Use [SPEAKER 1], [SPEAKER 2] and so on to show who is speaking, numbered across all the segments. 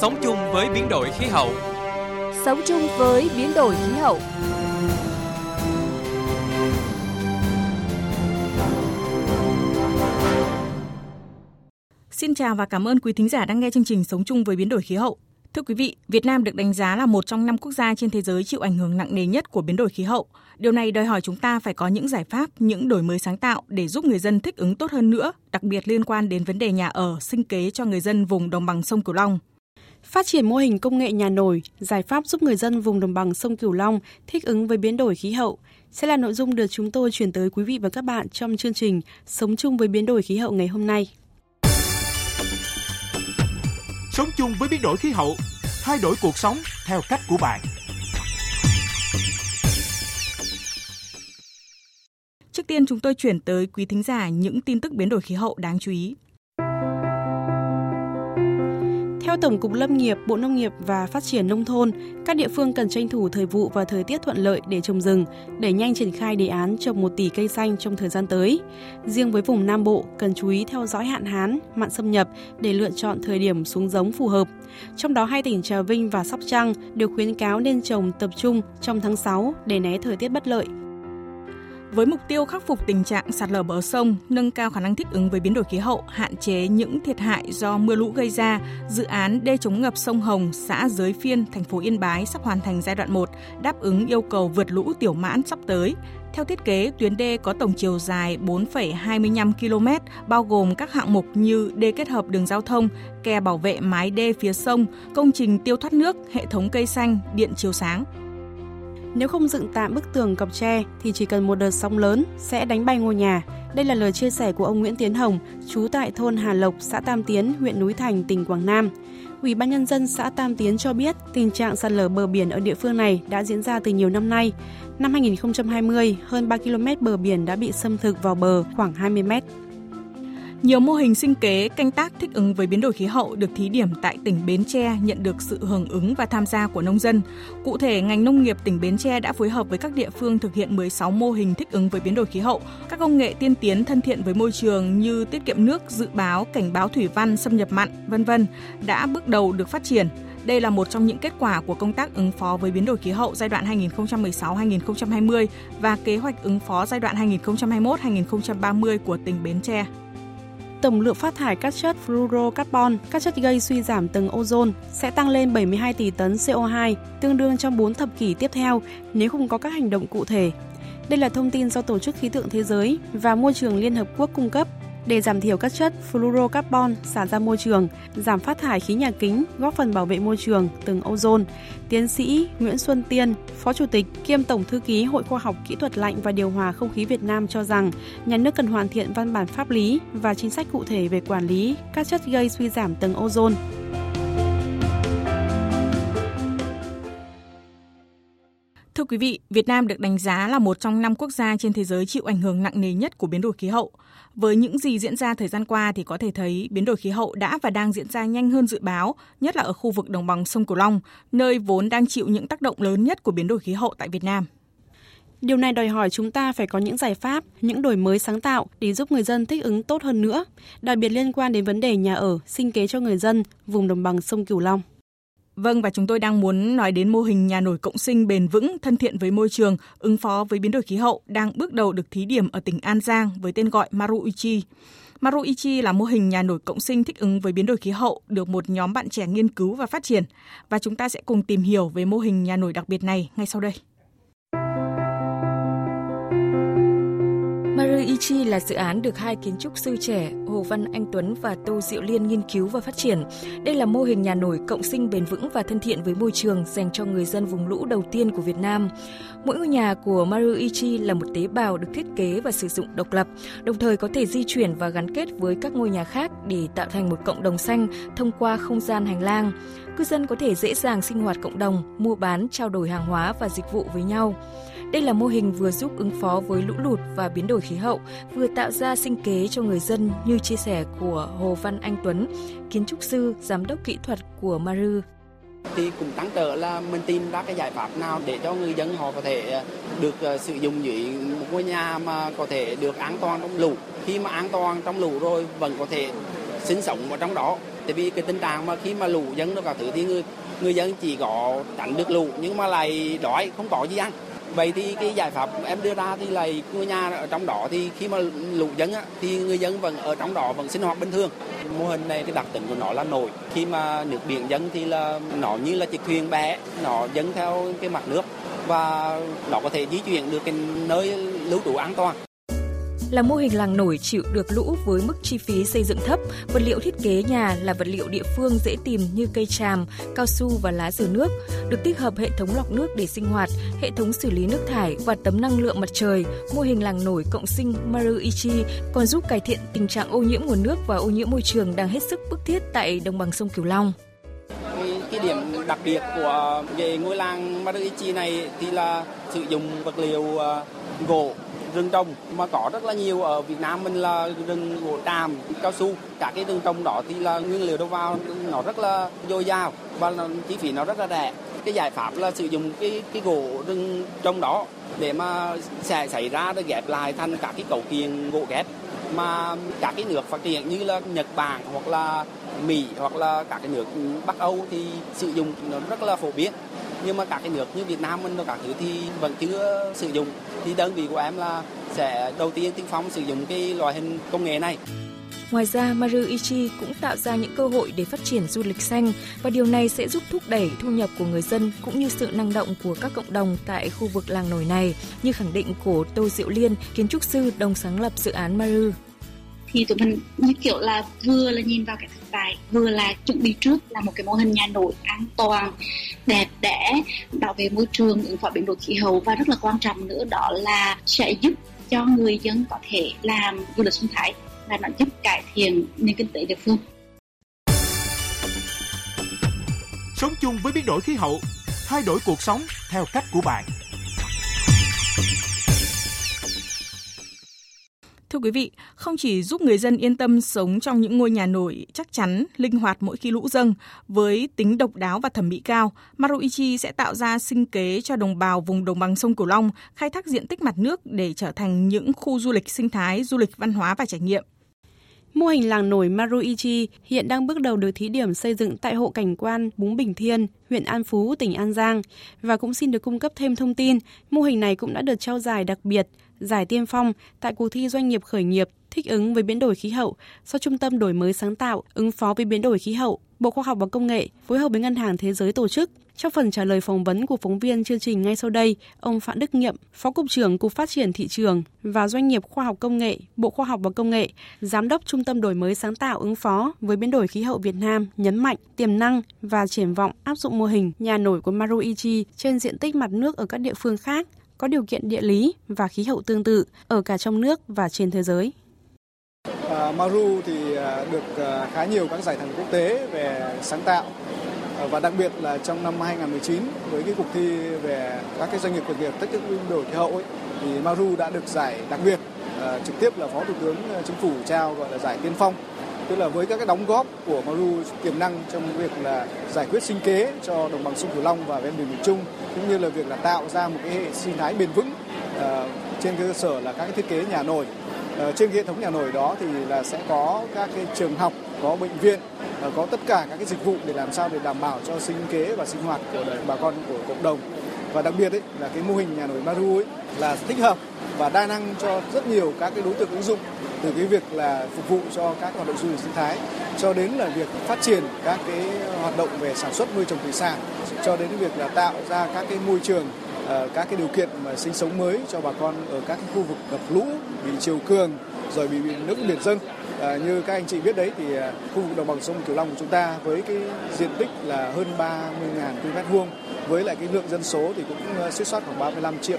[SPEAKER 1] Sống chung với biến đổi khí hậu.
[SPEAKER 2] Sống chung với biến đổi khí hậu.
[SPEAKER 3] Xin chào và cảm ơn quý thính giả đang nghe chương trình Sống chung với biến đổi khí hậu. Thưa quý vị, Việt Nam được đánh giá là một trong năm quốc gia trên thế giới chịu ảnh hưởng nặng nề nhất của biến đổi khí hậu. Điều này đòi hỏi chúng ta phải có những giải pháp, những đổi mới sáng tạo để giúp người dân thích ứng tốt hơn nữa, đặc biệt liên quan đến vấn đề nhà ở, sinh kế cho người dân vùng đồng bằng sông Cửu Long.
[SPEAKER 4] Phát triển mô hình công nghệ nhà nổi, giải pháp giúp người dân vùng đồng bằng sông Cửu Long thích ứng với biến đổi khí hậu sẽ là nội dung được chúng tôi chuyển tới quý vị và các bạn trong chương trình Sống chung với biến đổi khí hậu ngày hôm nay.
[SPEAKER 5] Sống chung với biến đổi khí hậu, thay đổi cuộc sống theo cách của bạn.
[SPEAKER 3] Trước tiên chúng tôi chuyển tới quý thính giả những tin tức biến đổi khí hậu đáng chú ý.
[SPEAKER 4] Theo Tổng cục Lâm nghiệp, Bộ Nông nghiệp và Phát triển Nông thôn, các địa phương cần tranh thủ thời vụ và thời tiết thuận lợi để trồng rừng, đẩy nhanh triển khai đề án trồng 1 tỷ cây xanh trong thời gian tới. Riêng với vùng Nam Bộ, cần chú ý theo dõi hạn hán, mặn xâm nhập để lựa chọn thời điểm xuống giống phù hợp. Trong đó hai tỉnh Trà Vinh và Sóc Trăng được khuyến cáo nên trồng tập trung trong tháng 6 để né thời tiết bất lợi.
[SPEAKER 3] Với mục tiêu khắc phục tình trạng sạt lở bờ sông, nâng cao khả năng thích ứng với biến đổi khí hậu, hạn chế những thiệt hại do mưa lũ gây ra, dự án đê chống ngập sông Hồng, xã Giới Phiên, thành phố Yên Bái sắp hoàn thành giai đoạn 1, đáp ứng yêu cầu vượt lũ tiểu mãn sắp tới. Theo thiết kế, tuyến đê có tổng chiều dài 4,25 km, bao gồm các hạng mục như đê kết hợp đường giao thông, kè bảo vệ mái đê phía sông, công trình tiêu thoát nước, hệ thống cây xanh, điện chiếu sáng.
[SPEAKER 4] Nếu không dựng tạm bức tường cọc tre thì chỉ cần một đợt sóng lớn sẽ đánh bay ngôi nhà. Đây là lời chia sẻ của ông Nguyễn Tiến Hồng, trú tại thôn Hà Lộc, xã Tam Tiến, huyện Núi Thành, tỉnh Quảng Nam. Ủy ban nhân dân xã Tam Tiến cho biết tình trạng sạt lở bờ biển ở địa phương này đã diễn ra từ nhiều năm nay. Năm 2020, hơn 3 km bờ biển đã bị xâm thực vào bờ khoảng 20 mét.
[SPEAKER 3] Nhiều mô hình sinh kế, canh tác thích ứng với biến đổi khí hậu được thí điểm tại tỉnh Bến Tre nhận được sự hưởng ứng và tham gia của nông dân. Cụ thể, ngành nông nghiệp tỉnh Bến Tre đã phối hợp với các địa phương thực hiện 16 mô hình thích ứng với biến đổi khí hậu. Các công nghệ tiên tiến thân thiện với môi trường như tiết kiệm nước, dự báo, cảnh báo thủy văn, xâm nhập mặn, vân vân đã bước đầu được phát triển. Đây là một trong những kết quả của công tác ứng phó với biến đổi khí hậu giai đoạn 2016-2020 và kế hoạch ứng phó giai đoạn 2021-2030 của tỉnh Bến Tre
[SPEAKER 4] tổng lượng phát thải các chất fluorocarbon, các chất gây suy giảm tầng ozone sẽ tăng lên 72 tỷ tấn CO2, tương đương trong 4 thập kỷ tiếp theo nếu không có các hành động cụ thể. Đây là thông tin do Tổ chức Khí tượng Thế giới và Môi trường Liên Hợp Quốc cung cấp để giảm thiểu các chất fluorocarbon xả ra môi trường, giảm phát thải khí nhà kính, góp phần bảo vệ môi trường, tầng ozone. Tiến sĩ Nguyễn Xuân Tiên, Phó Chủ tịch kiêm Tổng thư ký Hội Khoa học Kỹ thuật lạnh và điều hòa không khí Việt Nam cho rằng, nhà nước cần hoàn thiện văn bản pháp lý và chính sách cụ thể về quản lý các chất gây suy giảm tầng ozone.
[SPEAKER 3] Quý vị, Việt Nam được đánh giá là một trong năm quốc gia trên thế giới chịu ảnh hưởng nặng nề nhất của biến đổi khí hậu. Với những gì diễn ra thời gian qua thì có thể thấy biến đổi khí hậu đã và đang diễn ra nhanh hơn dự báo, nhất là ở khu vực đồng bằng sông Cửu Long, nơi vốn đang chịu những tác động lớn nhất của biến đổi khí hậu tại Việt Nam.
[SPEAKER 4] Điều này đòi hỏi chúng ta phải có những giải pháp, những đổi mới sáng tạo để giúp người dân thích ứng tốt hơn nữa, đặc biệt liên quan đến vấn đề nhà ở, sinh kế cho người dân vùng đồng bằng sông Cửu Long.
[SPEAKER 3] Vâng và chúng tôi đang muốn nói đến mô hình nhà nổi cộng sinh bền vững, thân thiện với môi trường, ứng phó với biến đổi khí hậu đang bước đầu được thí điểm ở tỉnh An Giang với tên gọi Maruichi. Maruichi là mô hình nhà nổi cộng sinh thích ứng với biến đổi khí hậu được một nhóm bạn trẻ nghiên cứu và phát triển và chúng ta sẽ cùng tìm hiểu về mô hình nhà nổi đặc biệt này ngay sau đây.
[SPEAKER 6] Maruichi là dự án được hai kiến trúc sư trẻ Hồ Văn Anh Tuấn và Tô Diệu Liên nghiên cứu và phát triển. Đây là mô hình nhà nổi cộng sinh bền vững và thân thiện với môi trường dành cho người dân vùng lũ đầu tiên của Việt Nam. Mỗi ngôi nhà của Maruichi là một tế bào được thiết kế và sử dụng độc lập, đồng thời có thể di chuyển và gắn kết với các ngôi nhà khác để tạo thành một cộng đồng xanh thông qua không gian hành lang. Cư dân có thể dễ dàng sinh hoạt cộng đồng, mua bán, trao đổi hàng hóa và dịch vụ với nhau. Đây là mô hình vừa giúp ứng phó với lũ lụt và biến đổi khí hậu, vừa tạo ra sinh kế cho người dân như chia sẻ của Hồ Văn Anh Tuấn, kiến trúc sư, giám đốc kỹ thuật của Maru.
[SPEAKER 7] Thì cũng trăn trở là mình tìm ra cái giải pháp nào để cho người dân họ có thể ờ, được ờ, sử dụng dưới một ngôi nhà mà có thể được an toàn trong lũ. Khi mà an toàn trong lũ rồi vẫn có thể sinh sống ở trong đó tại vì cái tình trạng mà khi mà lũ dân nó cả thứ thì người người dân chỉ có tránh được lũ nhưng mà lại đói không có gì ăn vậy thì cái giải pháp em đưa ra thì là ngôi nhà ở trong đó thì khi mà lũ dân á, thì người dân vẫn ở trong đó vẫn sinh hoạt bình thường. Mô hình này thì đặc tính của nó là nổi. Khi mà nước biển dân thì là nó như là chiếc thuyền bé nó dâng theo cái mặt nước và nó có thể di chuyển được cái nơi lưu trú an toàn
[SPEAKER 6] là mô hình làng nổi chịu được lũ với mức chi phí xây dựng thấp, vật liệu thiết kế nhà là vật liệu địa phương dễ tìm như cây tràm, cao su và lá dừa nước, được tích hợp hệ thống lọc nước để sinh hoạt, hệ thống xử lý nước thải và tấm năng lượng mặt trời. Mô hình làng nổi cộng sinh Maruichi còn giúp cải thiện tình trạng ô nhiễm nguồn nước và ô nhiễm môi trường đang hết sức bức thiết tại đồng bằng sông Cửu Long
[SPEAKER 7] cái, điểm đặc biệt của về ngôi làng Maruichi này thì là sử dụng vật liệu à, gỗ rừng trồng mà có rất là nhiều ở Việt Nam mình là rừng gỗ tràm, cao su. Cả cái rừng trồng đó thì là nguyên liệu đầu vào nó rất là dồi dào và chi phí nó rất là rẻ. Cái giải pháp là sử dụng cái cái gỗ rừng trồng đó để mà sẽ xảy ra để ghép lại thành các cái cấu kiện gỗ ghép mà các cái nước phát triển như là Nhật Bản hoặc là Mỹ hoặc là các cái nước Bắc Âu thì sử dụng nó rất là phổ biến nhưng mà các cái nước như Việt Nam mình các thứ thì vẫn chưa sử dụng. Thì đơn vị của em là sẽ đầu tiên tiên phong sử dụng cái loại hình công nghệ này.
[SPEAKER 6] Ngoài ra, Maruichi cũng tạo ra những cơ hội để phát triển du lịch xanh và điều này sẽ giúp thúc đẩy thu nhập của người dân cũng như sự năng động của các cộng đồng tại khu vực làng nổi này, như khẳng định của Tô Diệu Liên, kiến trúc sư đồng sáng lập dự án Maru
[SPEAKER 8] thì tụi mình như kiểu là vừa là nhìn vào cái thực tại, vừa là chuẩn bị trước là một cái mô hình nhà nổi an toàn, đẹp đẽ, bảo vệ môi trường, ứng phó biến đổi khí hậu. Và rất là quan trọng nữa đó là sẽ giúp cho người dân có thể làm du lịch sinh thái và nó giúp cải thiện nền kinh tế địa phương.
[SPEAKER 5] Sống chung với biến đổi khí hậu, thay đổi cuộc sống theo cách của bạn.
[SPEAKER 3] Thưa quý vị, không chỉ giúp người dân yên tâm sống trong những ngôi nhà nổi chắc chắn, linh hoạt mỗi khi lũ dâng, với tính độc đáo và thẩm mỹ cao, Maruichi sẽ tạo ra sinh kế cho đồng bào vùng đồng bằng sông Cửu Long, khai thác diện tích mặt nước để trở thành những khu du lịch sinh thái, du lịch văn hóa và trải nghiệm.
[SPEAKER 4] Mô hình làng nổi Maruichi hiện đang bước đầu được thí điểm xây dựng tại hộ cảnh quan Búng Bình Thiên, huyện An Phú, tỉnh An Giang. Và cũng xin được cung cấp thêm thông tin, mô hình này cũng đã được trao giải đặc biệt giải tiên phong tại cuộc thi doanh nghiệp khởi nghiệp thích ứng với biến đổi khí hậu do Trung tâm Đổi mới sáng tạo ứng phó với biến đổi khí hậu, Bộ Khoa học và Công nghệ phối hợp với Ngân hàng Thế giới tổ chức. Trong phần trả lời phỏng vấn của phóng viên chương trình ngay sau đây, ông Phạm Đức Nhiệm, Phó Cục trưởng Cục Phát triển Thị trường và Doanh nghiệp Khoa học Công nghệ, Bộ Khoa học và Công nghệ, Giám đốc Trung tâm Đổi mới sáng tạo ứng phó với biến đổi khí hậu Việt Nam nhấn mạnh tiềm năng và triển vọng áp dụng mô hình nhà nổi của Maruichi trên diện tích mặt nước ở các địa phương khác có điều kiện địa lý và khí hậu tương tự ở cả trong nước và trên thế giới.
[SPEAKER 9] À, Maru thì à, được à, khá nhiều các giải thưởng quốc tế về sáng tạo à, và đặc biệt là trong năm 2019 với cái cuộc thi về các cái doanh nghiệp khởi nghiệp thách thức biến đổi khí hậu ấy, thì Maru đã được giải đặc biệt trực tiếp là phó thủ tướng chính phủ trao gọi là giải tiên phong tức là với các cái đóng góp của Maru tiềm năng trong việc là giải quyết sinh kế cho đồng bằng sông Cửu Long và ven biển miền Trung cũng như là việc là tạo ra một cái hệ sinh thái bền vững uh, trên cơ sở là các cái thiết kế nhà nổi. Uh, trên hệ thống nhà nổi đó thì là sẽ có các cái trường học có bệnh viện uh, có tất cả các cái dịch vụ để làm sao để đảm bảo cho sinh kế và sinh hoạt của bà con của cộng đồng và đặc biệt ấy, là cái mô hình nhà nổi Maru ấy là thích hợp và đa năng cho rất nhiều các cái đối tượng ứng dụng từ cái việc là phục vụ cho các hoạt động du lịch sinh thái cho đến là việc phát triển các cái hoạt động về sản xuất nuôi trồng thủy sản cho đến việc là tạo ra các cái môi trường ờ, các cái điều kiện mà sinh sống mới cho bà con ở các cái khu vực ngập lũ bị chiều cường rồi bị, bị nước biển dâng à, như các anh chị biết đấy thì ờ, khu vực đồng bằng sông Cửu Long của chúng ta với cái diện tích là hơn 30.000 km vuông với lại cái lượng dân số thì cũng ờ, suýt soát khoảng 35 triệu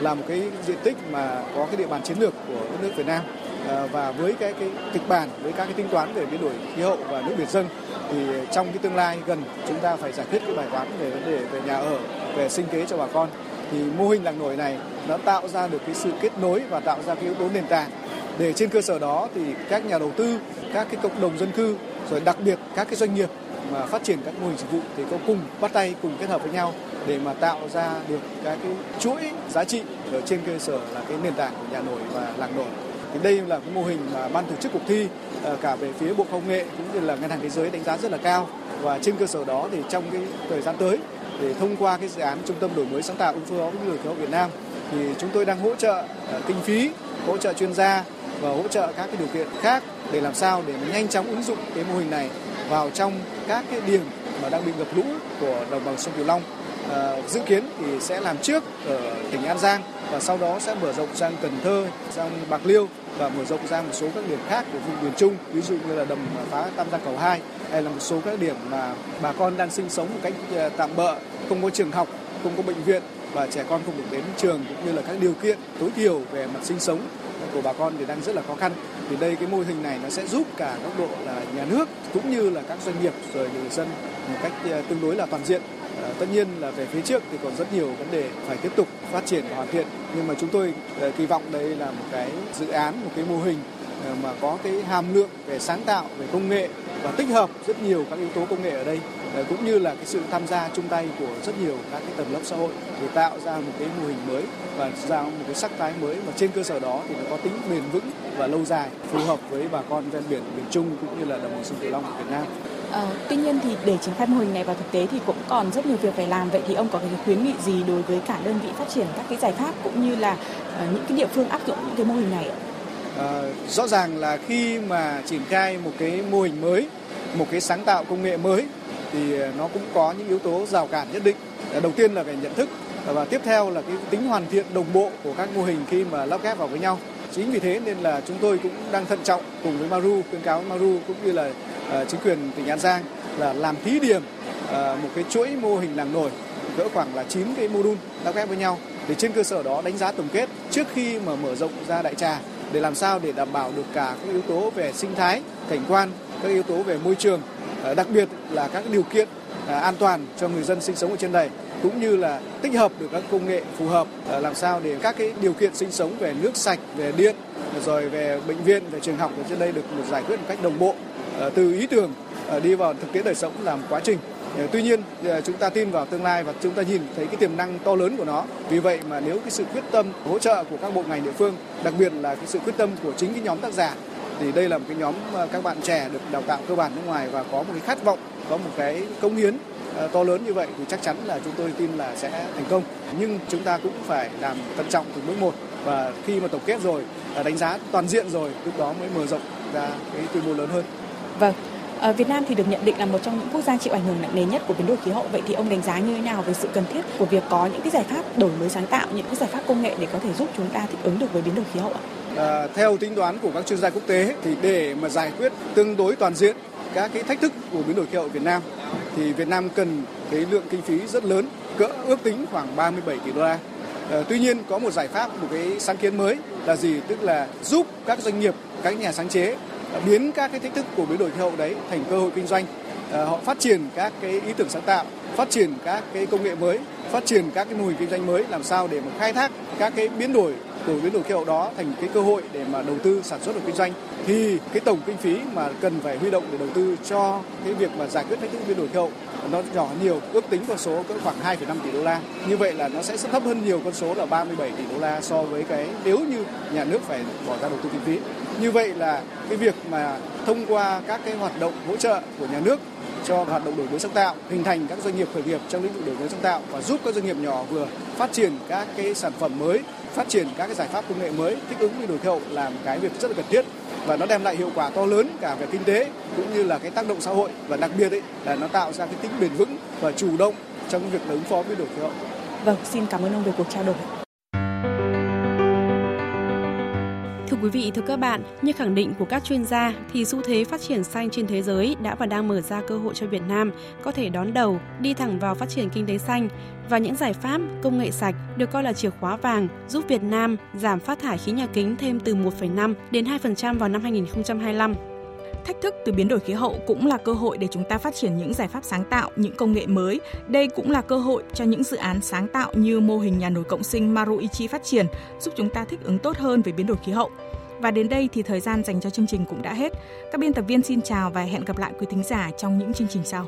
[SPEAKER 9] là một cái diện tích mà có cái địa bàn chiến lược của đất nước Việt Nam. À, và với cái cái kịch bản với các cái tính toán về biến đổi khí hậu và nước biển dân thì trong cái tương lai gần chúng ta phải giải quyết cái bài toán về vấn đề về nhà ở về sinh kế cho bà con. Thì mô hình làng nổi này nó tạo ra được cái sự kết nối và tạo ra cái yếu tố nền tảng để trên cơ sở đó thì các nhà đầu tư các cái cộng đồng dân cư rồi đặc biệt các cái doanh nghiệp mà phát triển các mô hình dịch vụ thì có cùng bắt tay cùng kết hợp với nhau để mà tạo ra được các cái chuỗi giá trị ở trên cơ sở là cái nền tảng của nhà nổi và làng nổi. Thì đây là cái mô hình mà ban tổ chức cuộc thi à, cả về phía Bộ Công nghệ cũng như là Ngân hàng Thế giới đánh giá rất là cao. Và trên cơ sở đó thì trong cái thời gian tới để thông qua cái dự án Trung tâm đổi mới sáng tạo ứng phó với biến đổi khí hậu Việt Nam thì chúng tôi đang hỗ trợ à, kinh phí, hỗ trợ chuyên gia và hỗ trợ các cái điều kiện khác để làm sao để nhanh chóng ứng dụng cái mô hình này vào trong các cái điểm mà đang bị ngập lũ của đồng bằng sông Cửu Long. À, dự kiến thì sẽ làm trước ở tỉnh An Giang và sau đó sẽ mở rộng sang Cần Thơ, sang Bạc Liêu và mở rộng ra một số các điểm khác của vùng miền Trung, ví dụ như là đầm phá Tam Giang Cầu 2 hay là một số các điểm mà bà con đang sinh sống một cách à, tạm bỡ, không có trường học, không có bệnh viện và trẻ con không được đến trường cũng như là các điều kiện tối thiểu về mặt sinh sống của bà con thì đang rất là khó khăn. Thì đây cái mô hình này nó sẽ giúp cả góc độ là nhà nước cũng như là các doanh nghiệp rồi người dân một cách ờ, tương đối là toàn diện. À, tất nhiên là về phía trước thì còn rất nhiều vấn đề phải tiếp tục phát triển và hoàn thiện. Nhưng mà chúng tôi à, kỳ vọng đây là một cái dự án một cái mô hình mà có cái hàm lượng về sáng tạo về công nghệ và tích hợp rất nhiều các yếu tố công nghệ ở đây cũng như là cái sự tham gia chung tay của rất nhiều các cái tầng lớp xã hội để tạo ra một cái mô hình mới và ra một cái sắc thái mới mà trên cơ sở đó thì nó có tính bền vững và lâu dài phù hợp với bà con ven biển miền Trung cũng như là đồng bằng sông Cửu Long của Việt Nam.
[SPEAKER 3] À, tuy nhiên thì để triển khai mô hình này vào thực tế thì cũng còn rất nhiều việc phải làm. Vậy thì ông có cái khuyến nghị gì đối với cả đơn vị phát triển các cái giải pháp cũng như là uh, những cái địa phương áp dụng những cái mô hình này?
[SPEAKER 9] À, rõ ràng là khi mà triển khai một cái mô hình mới, một cái sáng tạo công nghệ mới thì ờ, nó cũng có những yếu tố rào cản nhất định. Ờ, đầu tiên là về nhận thức ờ, và tiếp theo là cái tính hoàn thiện đồng bộ của các mô hình khi mà lắp ghép vào với nhau. Chính vì thế nên là chúng tôi cũng đang thận trọng cùng với Maru, khuyến cáo Maru cũng như là uh, chính quyền tỉnh An Giang là làm thí điểm uh, một cái chuỗi mô hình làng nổi cỡ khoảng là 9 cái mô đun lắp ghép với nhau để trên cơ sở đó đánh giá tổng kết trước khi mà mở rộng ra đại trà để làm sao để đảm bảo được cả các yếu tố về sinh thái, cảnh quan, các yếu tố về môi trường Ờ, đặc biệt là các điều kiện ờ, an toàn cho người dân sinh sống ở trên đây cũng như là tích hợp được các công nghệ phù hợp ờ, làm sao để các cái điều kiện sinh sống về nước sạch, về điện, rồi về bệnh viện, về trường học ở trên đây được một giải quyết một cách đồng bộ từ ý tưởng đi vào thực tiễn đời sống làm quá trình. Tuy nhiên chúng ta tin vào tương lai và chúng ta nhìn thấy cái tiềm năng to lớn của nó. Vì vậy mà nếu cái sự quyết tâm hỗ trợ của các bộ ngành địa phương, đặc biệt là cái sự quyết tâm của chính cái nhóm tác giả thì đây là một cái nhóm ờ, các bạn trẻ được đào tạo cơ bản nước ngoài và có một cái khát vọng, có một cái công hiến ờ, to lớn như vậy thì chắc chắn là chúng tôi tin là sẽ thành công. Nhưng chúng ta cũng phải làm thận trọng từng bước một và khi mà tổng kết rồi, ờ, đánh giá toàn diện rồi, lúc đó mới mở rộng ra cái quy mô lớn hơn.
[SPEAKER 3] Vâng, ở Việt Nam thì được nhận định là một trong những quốc gia chịu ảnh hưởng nặng nề nhất của biến đổi khí hậu. Vậy thì ông đánh giá như thế nào về sự cần thiết của việc có những cái giải pháp đổi mới sáng tạo, những cái giải pháp công nghệ để có thể giúp chúng ta thích ứng được với biến đổi khí hậu ạ?
[SPEAKER 9] À, theo tính toán của các chuyên gia quốc tế thì để mà giải quyết tương đối toàn diện các cái thách thức của biến đổi khí hậu Việt Nam thì Việt Nam cần cái lượng kinh phí rất lớn, cỡ ước tính khoảng 37 tỷ đô la. À, tuy nhiên có một giải pháp, một cái sáng kiến mới là gì? Tức là giúp các doanh nghiệp, các nhà sáng chế biến các cái thách thức của biến đổi khí hậu đấy thành cơ hội kinh doanh. À, họ phát triển các cái ý tưởng sáng tạo, phát triển các cái công nghệ mới, phát triển các cái mô hình kinh doanh mới làm sao để mà khai thác các cái biến đổi từ biến đổi khí hậu đó thành cái cơ hội để mà đầu tư sản xuất và kinh doanh thì cái tổng kinh phí mà cần phải huy động để đầu tư cho cái việc mà giải quyết thách thức biến đổi khí hậu nó nhỏ nhiều ước tính con số cỡ khoảng 2,5 tỷ đô la. Như vậy là nó sẽ thấp hơn nhiều con số là 37 tỷ đô la so với cái nếu như nhà nước phải bỏ ra đầu tư kinh phí. Như vậy là cái việc mà thông qua các cái hoạt động hỗ trợ của nhà nước cho hoạt động đổi mới sáng tạo, hình thành các doanh nghiệp khởi nghiệp trong lĩnh vực đổi mới sáng tạo và giúp các doanh nghiệp nhỏ vừa phát triển các cái sản phẩm mới, phát triển các cái giải pháp công nghệ mới thích ứng với đổi khí hậu là một cái việc rất là cần thiết và nó đem lại hiệu quả to lớn cả về kinh tế cũng như là cái tác động xã hội và đặc biệt ấy là nó tạo ra cái tính bền vững và chủ động trong việc ứng phó với đổi khí hậu.
[SPEAKER 3] Vâng, xin cảm ơn ông về cuộc trao đổi.
[SPEAKER 4] Thưa quý vị, thưa các bạn, như khẳng định của các chuyên gia thì xu thế phát triển xanh trên thế giới đã và đang mở ra cơ hội cho Việt Nam có thể đón đầu, đi thẳng vào phát triển kinh tế xanh và những giải pháp công nghệ sạch được coi là chìa khóa vàng giúp Việt Nam giảm phát thải khí nhà kính thêm từ 1,5 đến 2% vào năm 2025.
[SPEAKER 3] Thách thức từ biến đổi khí hậu cũng là cơ hội để chúng ta phát triển những giải pháp sáng tạo, những công nghệ mới. Đây cũng là cơ hội cho những dự án sáng tạo như mô hình nhà nổi cộng sinh Maruichi phát triển, giúp chúng ta thích ứng tốt hơn với biến đổi khí hậu. Và đến đây thì thời gian dành cho chương trình cũng đã hết. Các biên tập viên xin chào và hẹn gặp lại quý thính giả trong những chương trình sau.